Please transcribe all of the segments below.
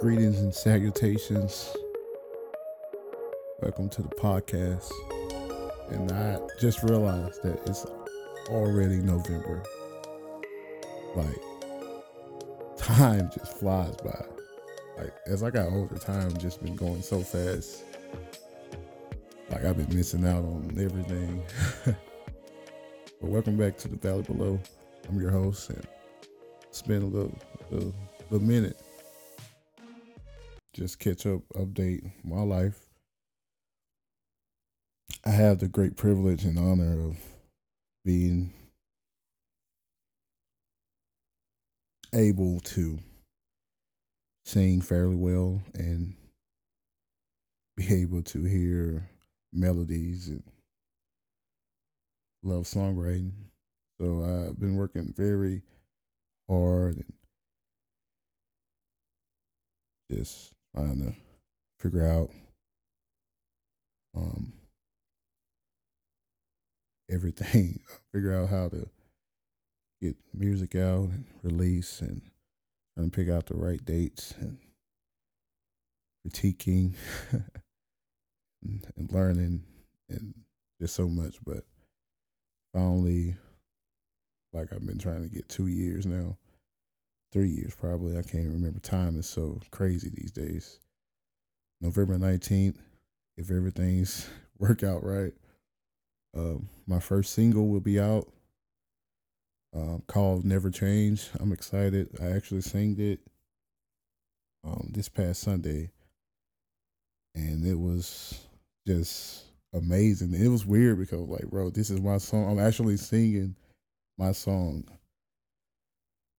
Greetings and salutations. Welcome to the podcast. And I just realized that it's already November. Like, time just flies by. Like, as I got older, time just been going so fast. Like, I've been missing out on everything. but welcome back to the Valley Below. I'm your host, and it's been a little, little, little minute just catch up, update my life. I have the great privilege and honor of being able to sing fairly well and be able to hear melodies and love songwriting. So I've been working very hard and just trying to figure out um, everything, figure out how to get music out and release and to pick out the right dates and critiquing and, and learning and just so much. But finally, like I've been trying to get two years now three years probably. I can't remember. Time is so crazy these days. November 19th, if everything's work out right, um, my first single will be out um, called Never Change. I'm excited. I actually sang it um, this past Sunday, and it was just amazing. It was weird because, like, bro, this is my song. I'm actually singing my song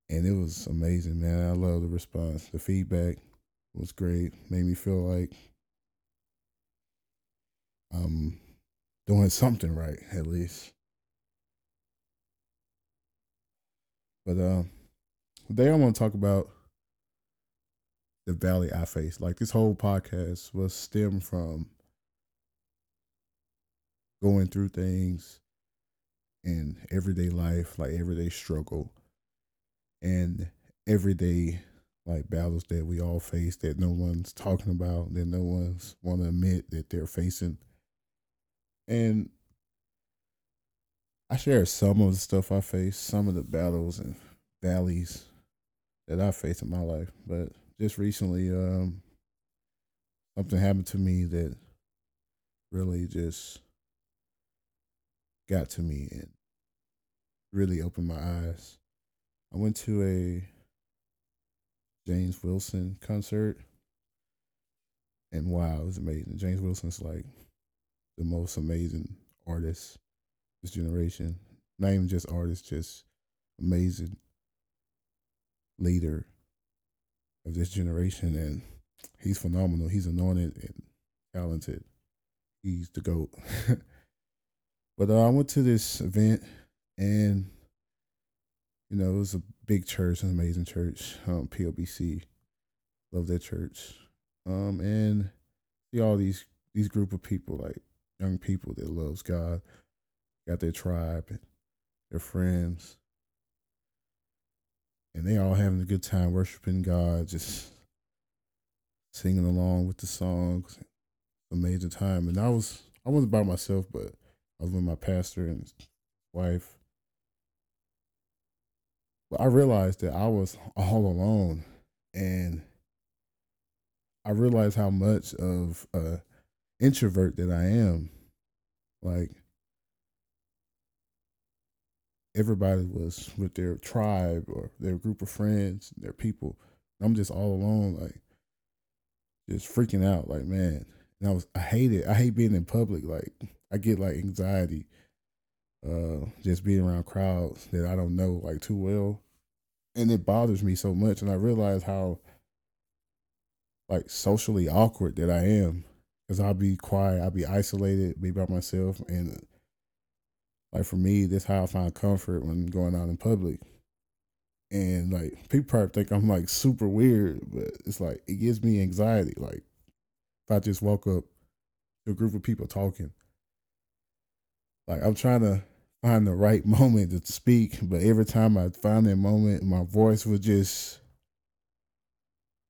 and it was amazing, man. I love the response. The feedback was great. Made me feel like I'm doing something right, at least. But uh, today I want to talk about the valley I face. Like this whole podcast was stemmed from going through things in everyday life, like everyday struggle and everyday like battles that we all face that no one's talking about, that no one's want to admit that they're facing. And I share some of the stuff I face, some of the battles and valleys that I face in my life. But just recently, um, something happened to me that really just got to me and really opened my eyes I went to a James Wilson concert, and wow, it was amazing. James Wilson's like the most amazing artist this generation. Not even just artist, just amazing leader of this generation, and he's phenomenal. He's anointed and talented. He's the goat. but uh, I went to this event and you know, it was a big church, an amazing church, um, POBC. Love that church. Um, and see all these these group of people, like young people that loves God, got their tribe and their friends. And they all having a good time worshiping God, just singing along with the songs. Amazing time. And I was I wasn't by myself, but I was with my pastor and wife I realized that I was all alone and I realized how much of a introvert that I am. Like everybody was with their tribe or their group of friends, their people. I'm just all alone, like just freaking out, like man. And I was I hate it. I hate being in public. Like I get like anxiety uh, just being around crowds that I don't know like too well, and it bothers me so much. And I realize how like socially awkward that I am because I'll be quiet, I'll be isolated, be by myself, and like for me, that's how I find comfort when going out in public. And like people probably think I'm like super weird, but it's like it gives me anxiety. Like if I just walk up to a group of people talking, like I'm trying to find the right moment to speak, but every time I find that moment, my voice would just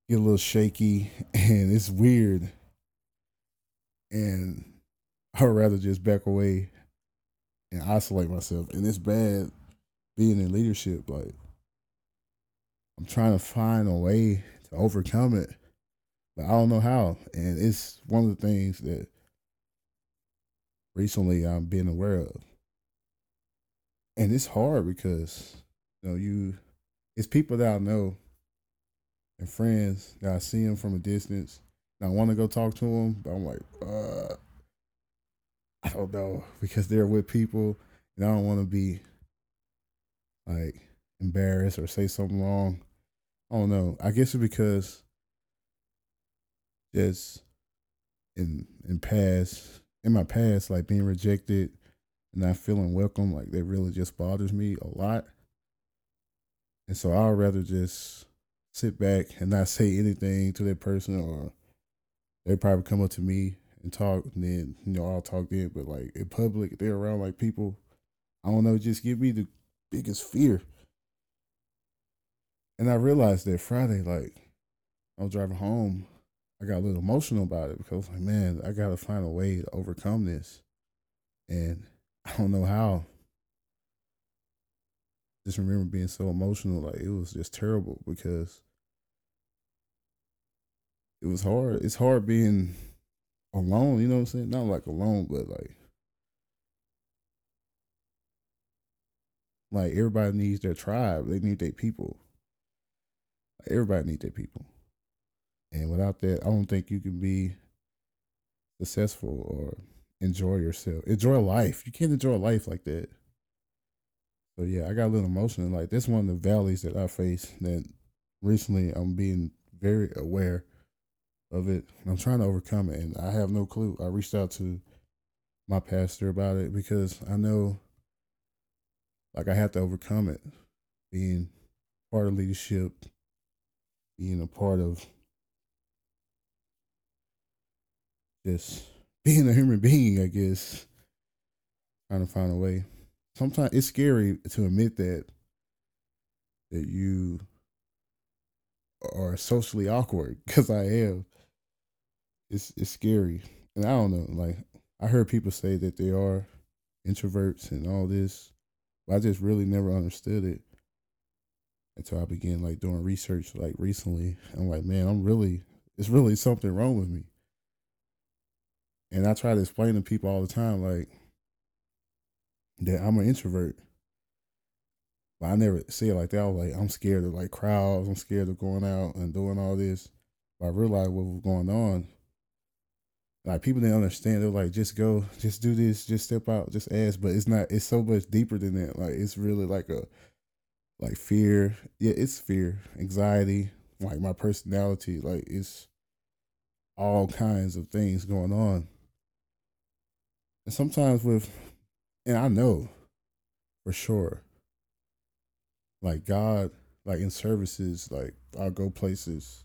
get a little shaky and it's weird. And I'd rather just back away and isolate myself. And it's bad being in leadership. Like I'm trying to find a way to overcome it, but I don't know how. And it's one of the things that recently I'm being aware of. And it's hard because you know you it's people that I know and friends that I see them from a distance. And I want to go talk to them, but I'm like, uh, I don't know because they're with people, and I don't want to be like embarrassed or say something wrong. I don't know. I guess it's because just in in past in my past, like being rejected and not feeling welcome, like that really just bothers me a lot. And so I'd rather just sit back and not say anything to that person or they probably come up to me and talk and then, you know, I'll talk then. But like in public, they're around like people, I don't know, just give me the biggest fear. And I realized that Friday, like I was driving home, I got a little emotional about it because like, man, I gotta find a way to overcome this. And I don't know how just remember being so emotional. Like it was just terrible because it was hard. It's hard being alone, you know what I'm saying? Not like alone, but like like everybody needs their tribe. They need their people. Like, everybody needs their people. And without that, I don't think you can be successful or enjoy yourself. Enjoy life. You can't enjoy life like that. So yeah, I got a little emotional. Like this one of the valleys that I face that recently I'm being very aware of it. I'm trying to overcome it and I have no clue. I reached out to my pastor about it because I know like I have to overcome it. Being part of leadership, being a part of just being a human being, I guess. Trying to find a way sometimes it's scary to admit that that you are socially awkward because I am. It's it's scary, and I don't know. Like I heard people say that they are introverts and all this, but I just really never understood it until I began like doing research like recently. I'm like, man, I'm really it's really something wrong with me. And I try to explain to people all the time, like, that I'm an introvert. But I never say it like that. I was like, I'm scared of like crowds. I'm scared of going out and doing all this. But I realized what was going on. Like people didn't understand. They're like, just go, just do this, just step out, just ask. But it's not. It's so much deeper than that. Like it's really like a, like fear. Yeah, it's fear, anxiety, like my personality. Like it's all kinds of things going on. And sometimes with and I know for sure, like God, like in services, like I'll go places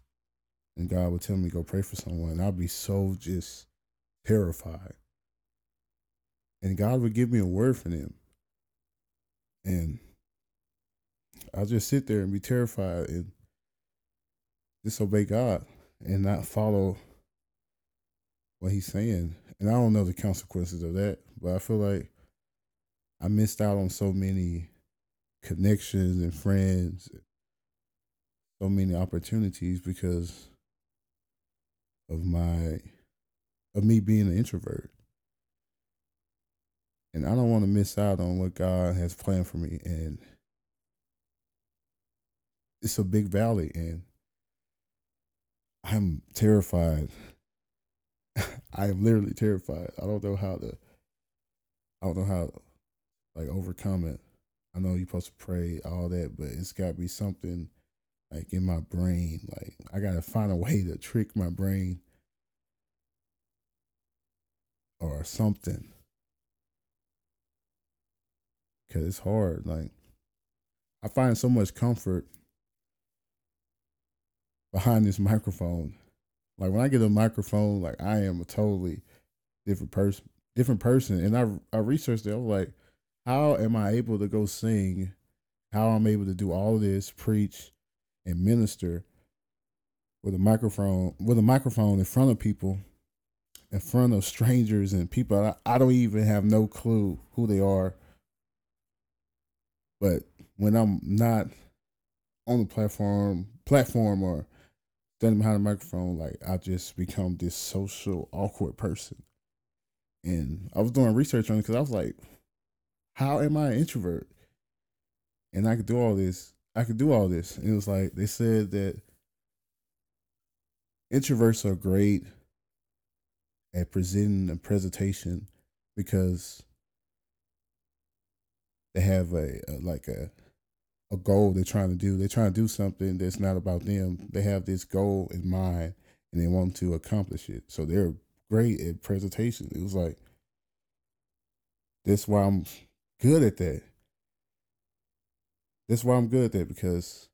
and God would tell me go pray for someone. And I'll be so just terrified. And God would give me a word for them. And I'll just sit there and be terrified and disobey God and not follow what he's saying. And I don't know the consequences of that, but I feel like I missed out on so many connections and friends, so many opportunities because of my of me being an introvert. And I don't want to miss out on what God has planned for me and it's a big valley and I'm terrified. I am literally terrified. I don't know how to I don't know how like overcome it. I know you're supposed to pray, all that, but it's got to be something like in my brain. Like I got to find a way to trick my brain or something. Cause it's hard. Like I find so much comfort behind this microphone. Like when I get a microphone, like I am a totally different person, different person. And I I researched it. I was like, how am I able to go sing? How I'm able to do all this, preach and minister with a microphone with a microphone in front of people, in front of strangers and people I, I don't even have no clue who they are. But when I'm not on the platform platform or standing behind a microphone, like I just become this social awkward person. And I was doing research on it because I was like, how am I an introvert? And I could do all this. I could do all this. And it was like they said that introverts are great at presenting a presentation because they have a, a like a a goal they're trying to do. They're trying to do something that's not about them. They have this goal in mind and they want to accomplish it. So they're great at presentation. It was like that's why I'm good at that. That's why I'm good at that because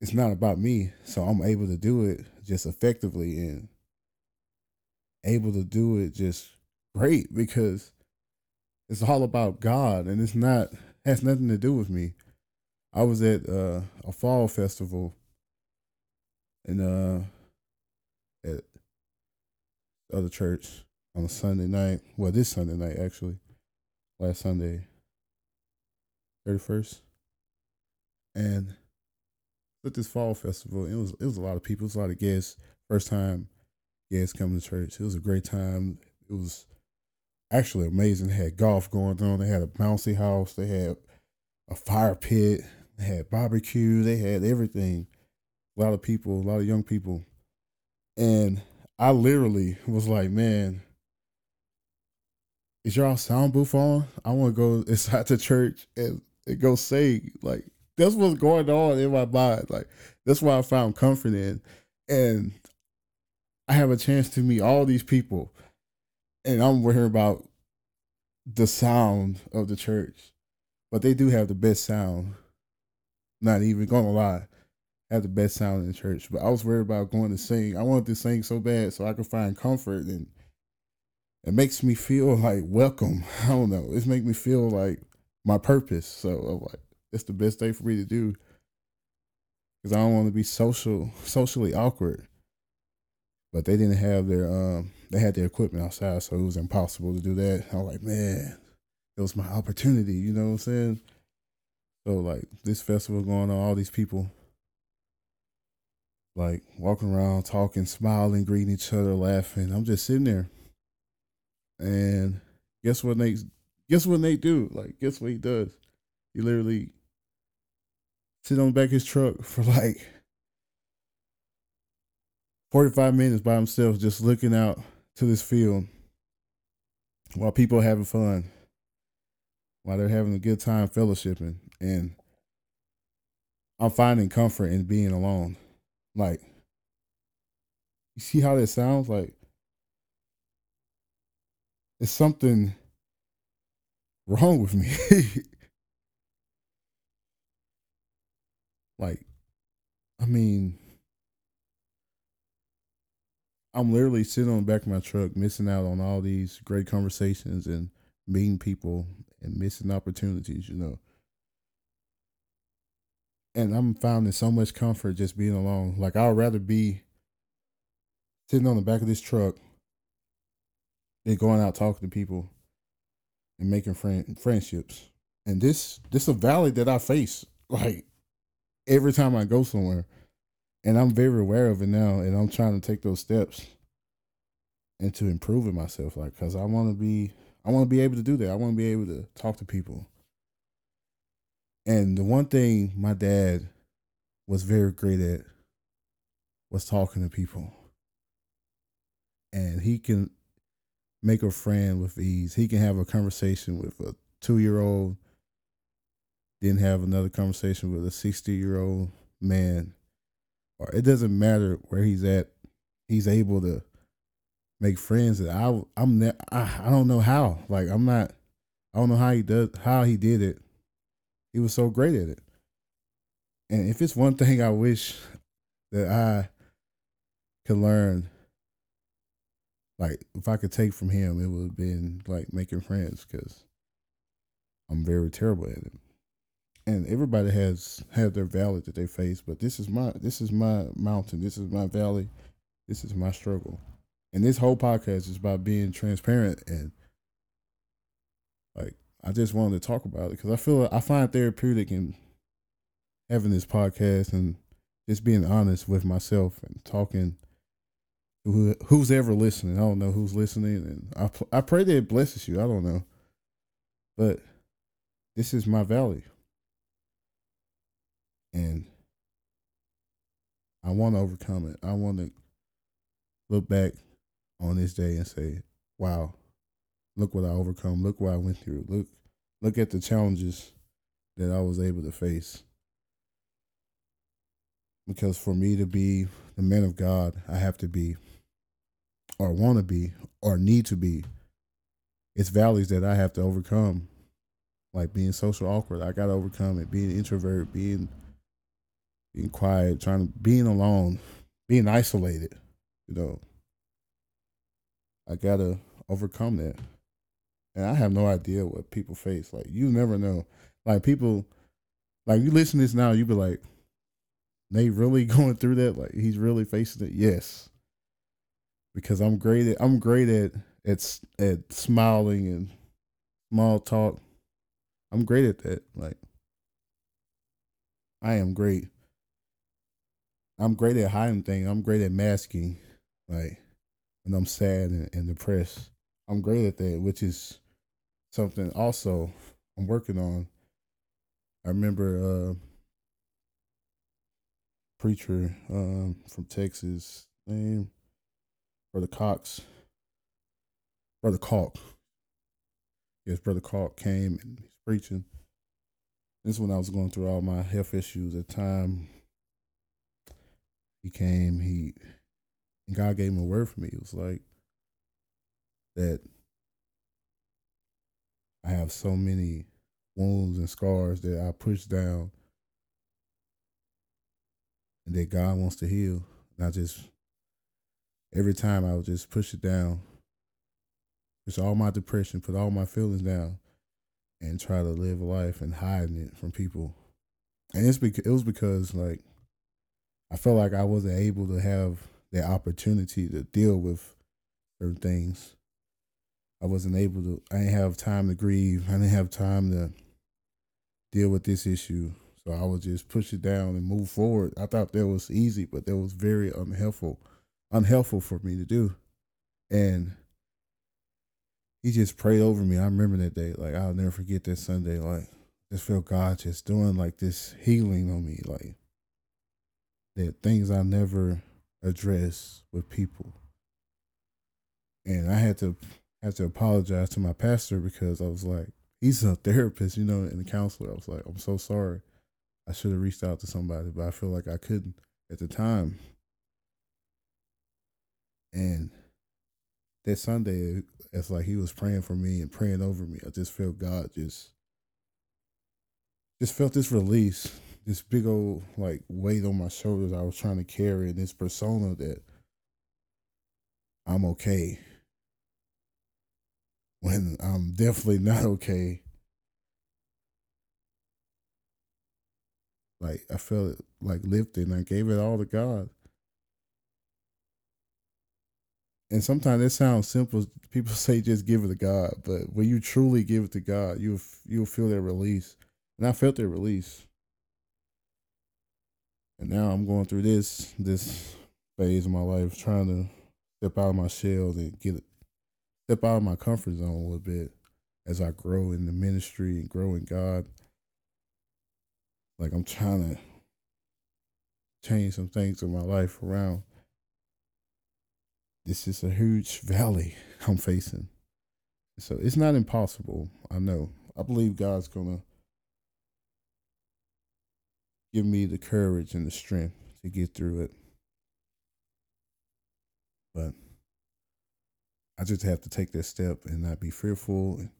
it's not about me. So I'm able to do it just effectively and able to do it just great because it's all about God and it's not has nothing to do with me. I was at uh, a fall festival in uh at other church on a Sunday night. Well, this Sunday night actually, last Sunday, thirty first, and at this fall festival, it was it was a lot of people, it was a lot of guests. First time guests coming to church. It was a great time. It was actually amazing. They had golf going on. They had a bouncy house. They had a fire pit. They had barbecue. They had everything. A lot of people, a lot of young people. And I literally was like, man, is y'all sound booth on? I want to go inside the church and, and go sing. Like, that's what's going on in my mind. Like, that's why I found comfort in. And I have a chance to meet all these people. And I'm worrying about the sound of the church. But they do have the best sound not even gonna lie, have the best sound in church. But I was worried about going to sing. I wanted to sing so bad so I could find comfort and it makes me feel like welcome. I don't know. It makes me feel like my purpose. So I'm like, it's the best thing for me to do. Cause I don't want to be social, socially awkward. But they didn't have their um they had their equipment outside, so it was impossible to do that. I was like, man, it was my opportunity, you know what I'm saying? So like this festival going on, all these people like walking around, talking, smiling, greeting each other, laughing. I'm just sitting there. And guess what Nate guess what Nate do? Like, guess what he does? He literally sit on the back of his truck for like 45 minutes by himself just looking out to this field while people are having fun while they're having a good time fellowshipping and I'm finding comfort in being alone. Like, you see how that sounds? Like, it's something wrong with me. like, I mean, I'm literally sitting on the back of my truck, missing out on all these great conversations and meeting people and missing opportunities, you know and I'm finding so much comfort just being alone. Like I'd rather be sitting on the back of this truck than going out talking to people and making friend friendships. And this this is a valley that I face like every time I go somewhere. And I'm very aware of it now and I'm trying to take those steps into improving myself like cuz I want to be I want to be able to do that. I want to be able to talk to people and the one thing my dad was very great at was talking to people. And he can make a friend with ease. He can have a conversation with a two year old, then have another conversation with a 60 year old man. Or it doesn't matter where he's at, he's able to make friends that I I'm I, I don't know how. Like I'm not I don't know how he does how he did it, he was so great at it. And if it's one thing I wish that I could learn, like if I could take from him, it would have been like making friends because I'm very terrible at it. and everybody has had their valley that they face, but this is my this is my mountain. This is my valley. This is my struggle. And this whole podcast is about being transparent and like I just wanted to talk about it because I feel I find therapeutic in having this podcast and just being honest with myself and talking who, who's ever listening. I don't know who's listening, and I I pray that it blesses you. I don't know, but this is my valley, and I want to overcome it. I want to look back on this day and say, "Wow, look what I overcome. Look what I went through. Look, look at the challenges that I was able to face." Because for me to be the man of God, I have to be, or want to be, or need to be. It's valleys that I have to overcome, like being social awkward. I got to overcome it. Being introvert, being being quiet, trying to being alone, being isolated. You know, I gotta overcome that. And I have no idea what people face. Like you never know. Like people, like you listen to this now, you be like, they really going through that? Like he's really facing it? Yes. Because I'm great at I'm great at at at smiling and small talk. I'm great at that. Like I am great. I'm great at hiding things. I'm great at masking. Like when I'm sad and, and depressed. I'm great at that, which is something also I'm working on. I remember uh preacher um, from Texas, name Brother Cox, Brother Calk. Yes, Brother Calk came and he's preaching. This is when I was going through all my health issues at the time. He came, he God gave him a word for me. It was like that I have so many wounds and scars that I push down and that God wants to heal. And I just every time I would just push it down, push all my depression, put all my feelings down, and try to live life and hiding it from people. And it's because it was because like I felt like I wasn't able to have the opportunity to deal with certain things. I wasn't able to. I didn't have time to grieve. I didn't have time to deal with this issue. So I would just push it down and move forward. I thought that was easy, but that was very unhelpful, unhelpful for me to do. And he just prayed over me. I remember that day. Like I'll never forget that Sunday. Like just felt God just doing like this healing on me. Like that things I never addressed with people. And I had to had to apologize to my pastor because I was like, he's a therapist, you know, and a counselor. I was like, I'm so sorry. I should have reached out to somebody, but I feel like I couldn't at the time. And that Sunday, it's like he was praying for me and praying over me. I just felt God just just felt this release, this big old like weight on my shoulders I was trying to carry, and this persona that I'm okay when I'm definitely not okay. Like I felt like lifted and I gave it all to God. And sometimes it sounds simple. People say just give it to God, but when you truly give it to God, you'll you'll feel that release. And I felt that release. And now I'm going through this this phase of my life, trying to step out of my shell and get step out of my comfort zone a little bit as I grow in the ministry and grow in God. Like I'm trying to change some things in my life around. This is a huge valley I'm facing. So it's not impossible. I know. I believe God's going to give me the courage and the strength to get through it. But I just have to take that step and not be fearful and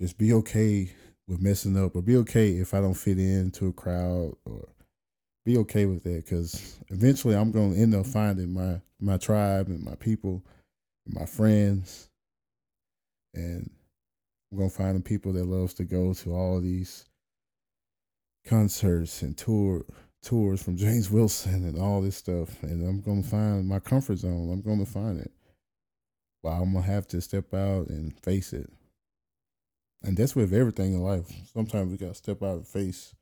just be okay with messing up or be okay if I don't fit into a crowd or be okay with that because eventually I'm going to end up finding my my tribe and my people and my friends and I'm going to find the people that loves to go to all these concerts and tour tours from James Wilson and all this stuff. And I'm gonna find my comfort zone. I'm gonna find it. But I'm gonna have to step out and face it. And that's with everything in life. Sometimes we gotta step out and face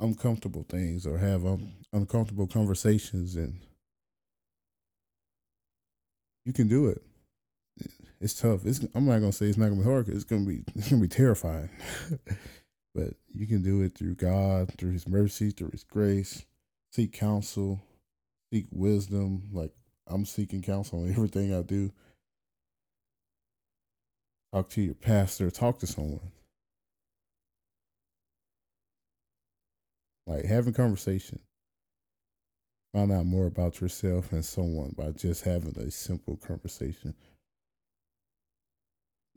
uncomfortable things or have uncomfortable conversations and you can do it. It's tough. It's I'm not gonna say it's not gonna be hard. Cause It's gonna be it's gonna be terrifying. but you can do it through God, through His mercy, through His grace. Seek counsel, seek wisdom. Like I'm seeking counsel on everything I do. Talk to your pastor. Talk to someone. Like having conversation. Find out more about yourself and someone by just having a simple conversation.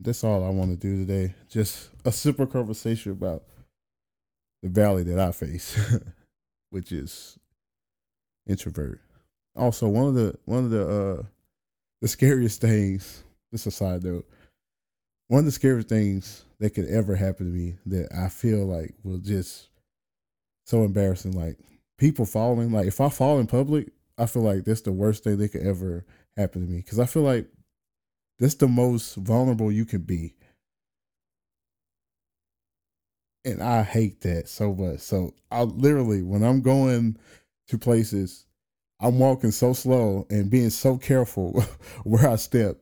That's all I want to do today. Just a simple conversation about the valley that I face, which is introvert. Also, one of the one of the uh the scariest things, just a side note, one of the scariest things that could ever happen to me that I feel like will just so embarrassing. Like people falling. Like if I fall in public, I feel like that's the worst thing that could ever happen to me. Cause I feel like that's the most vulnerable you can be. And I hate that so much. So I literally, when I'm going to places, I'm walking so slow and being so careful where I step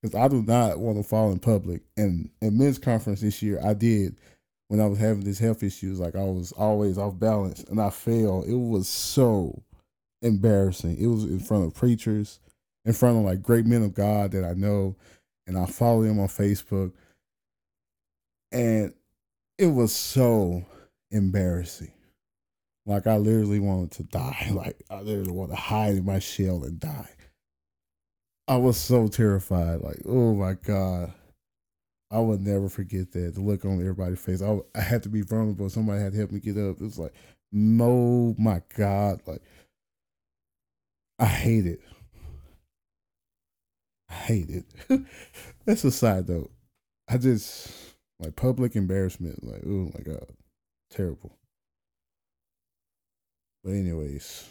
because I do not want to fall in public. And at men's conference this year, I did when I was having these health issues, like I was always off balance and I fell. It was so embarrassing. It was in front of preachers, in front of like great men of God that I know, and I follow them on Facebook. And it was so embarrassing. Like I literally wanted to die. Like I literally wanted to hide in my shell and die. I was so terrified. Like, oh my God. I would never forget that. The look on everybody's face. I, I had to be vulnerable. Somebody had to help me get up. It was like, no, my God. Like, I hate it. I hate it. That's a side note. I just, like, public embarrassment. Like, oh my God. Terrible. But, anyways,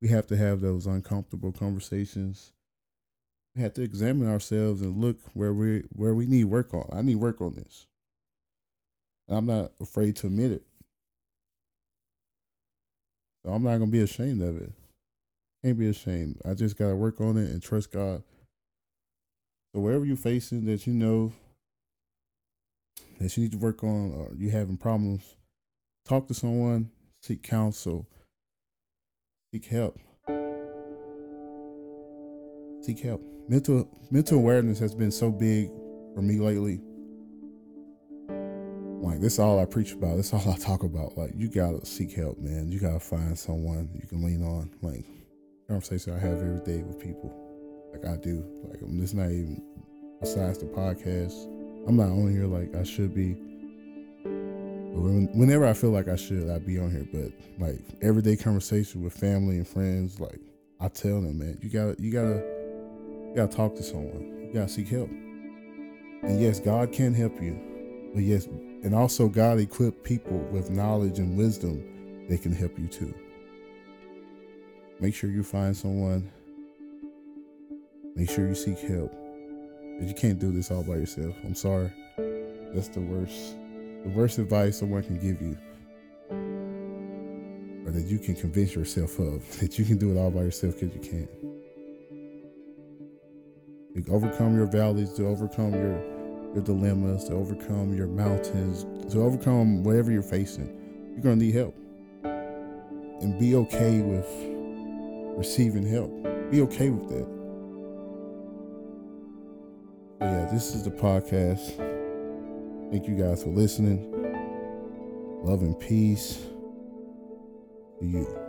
we have to have those uncomfortable conversations we have to examine ourselves and look where we where we need work on. I need work on this. And I'm not afraid to admit it. So I'm not gonna be ashamed of it. Can't be ashamed. I just gotta work on it and trust God. So wherever you're facing that you know that you need to work on or you having problems, talk to someone, seek counsel, seek help. Seek help mental mental awareness has been so big for me lately. Like this is all I preach about. This is all I talk about. Like you gotta seek help, man. You gotta find someone you can lean on. Like conversation I have every day with people. Like I do. Like I'm just not even besides the podcast. I'm not on here like I should be. But when, whenever I feel like I should, I be on here. But like everyday conversation with family and friends, like I tell them, man, you gotta you gotta you gotta talk to someone. You gotta seek help. And yes, God can help you. But yes, and also God equipped people with knowledge and wisdom that can help you too. Make sure you find someone. Make sure you seek help. Because you can't do this all by yourself. I'm sorry. That's the worst. The worst advice someone can give you. Or that you can convince yourself of. That you can do it all by yourself because you can't to overcome your valleys, to overcome your your dilemmas, to overcome your mountains, to overcome whatever you're facing. You're gonna need help. And be okay with receiving help. Be okay with that. But yeah, this is the podcast. Thank you guys for listening. Love and peace to you.